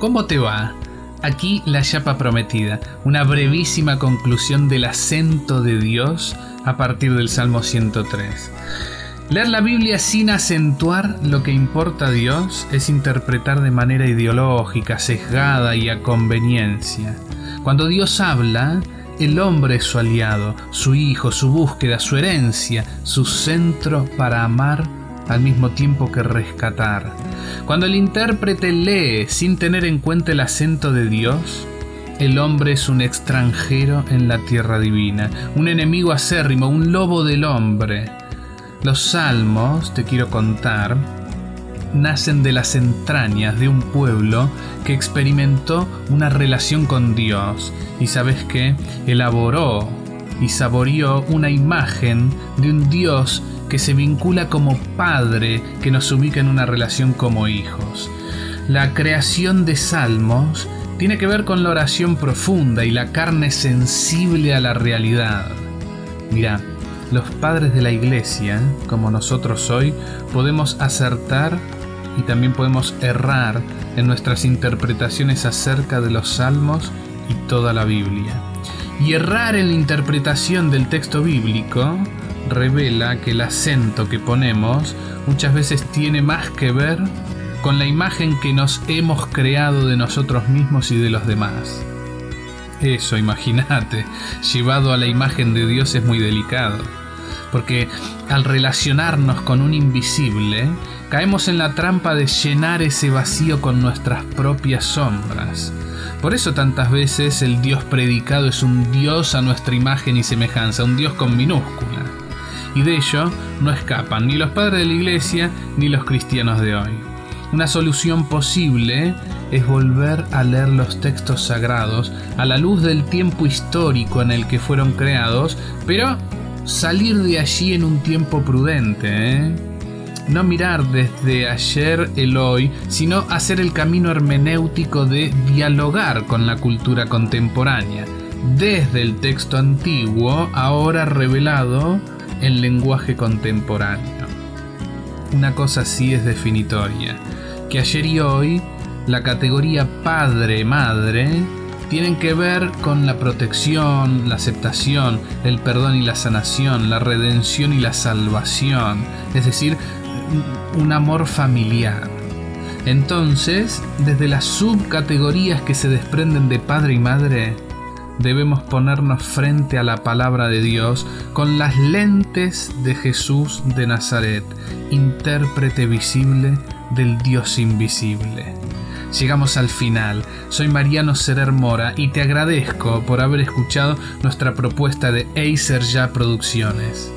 ¿Cómo te va? Aquí la chapa prometida, una brevísima conclusión del acento de Dios a partir del Salmo 103. Leer la Biblia sin acentuar lo que importa a Dios es interpretar de manera ideológica, sesgada y a conveniencia. Cuando Dios habla, el hombre es su aliado, su hijo, su búsqueda, su herencia, su centro para amar al mismo tiempo que rescatar. Cuando el intérprete lee sin tener en cuenta el acento de Dios, el hombre es un extranjero en la tierra divina, un enemigo acérrimo, un lobo del hombre. Los salmos, te quiero contar, nacen de las entrañas de un pueblo que experimentó una relación con Dios y sabes qué, elaboró y saboreó una imagen de un Dios que se vincula como padre que nos ubica en una relación como hijos. La creación de salmos tiene que ver con la oración profunda y la carne sensible a la realidad. Mira, los padres de la iglesia, como nosotros hoy, podemos acertar y también podemos errar en nuestras interpretaciones acerca de los salmos y toda la Biblia. Y errar en la interpretación del texto bíblico revela que el acento que ponemos muchas veces tiene más que ver con la imagen que nos hemos creado de nosotros mismos y de los demás. Eso, imagínate, llevado a la imagen de Dios es muy delicado, porque al relacionarnos con un invisible, caemos en la trampa de llenar ese vacío con nuestras propias sombras. Por eso tantas veces el Dios predicado es un Dios a nuestra imagen y semejanza, un Dios con minúscula y de ello no escapan ni los padres de la iglesia ni los cristianos de hoy. Una solución posible es volver a leer los textos sagrados a la luz del tiempo histórico en el que fueron creados, pero salir de allí en un tiempo prudente. ¿eh? No mirar desde ayer el hoy, sino hacer el camino hermenéutico de dialogar con la cultura contemporánea, desde el texto antiguo, ahora revelado el lenguaje contemporáneo. Una cosa sí es definitoria, que ayer y hoy la categoría padre-madre tienen que ver con la protección, la aceptación, el perdón y la sanación, la redención y la salvación, es decir, un amor familiar. Entonces, desde las subcategorías que se desprenden de padre y madre, debemos ponernos frente a la palabra de Dios con las lentes de Jesús de Nazaret, intérprete visible del Dios invisible. Llegamos al final. Soy Mariano Serer Mora y te agradezco por haber escuchado nuestra propuesta de Acer Ya Producciones.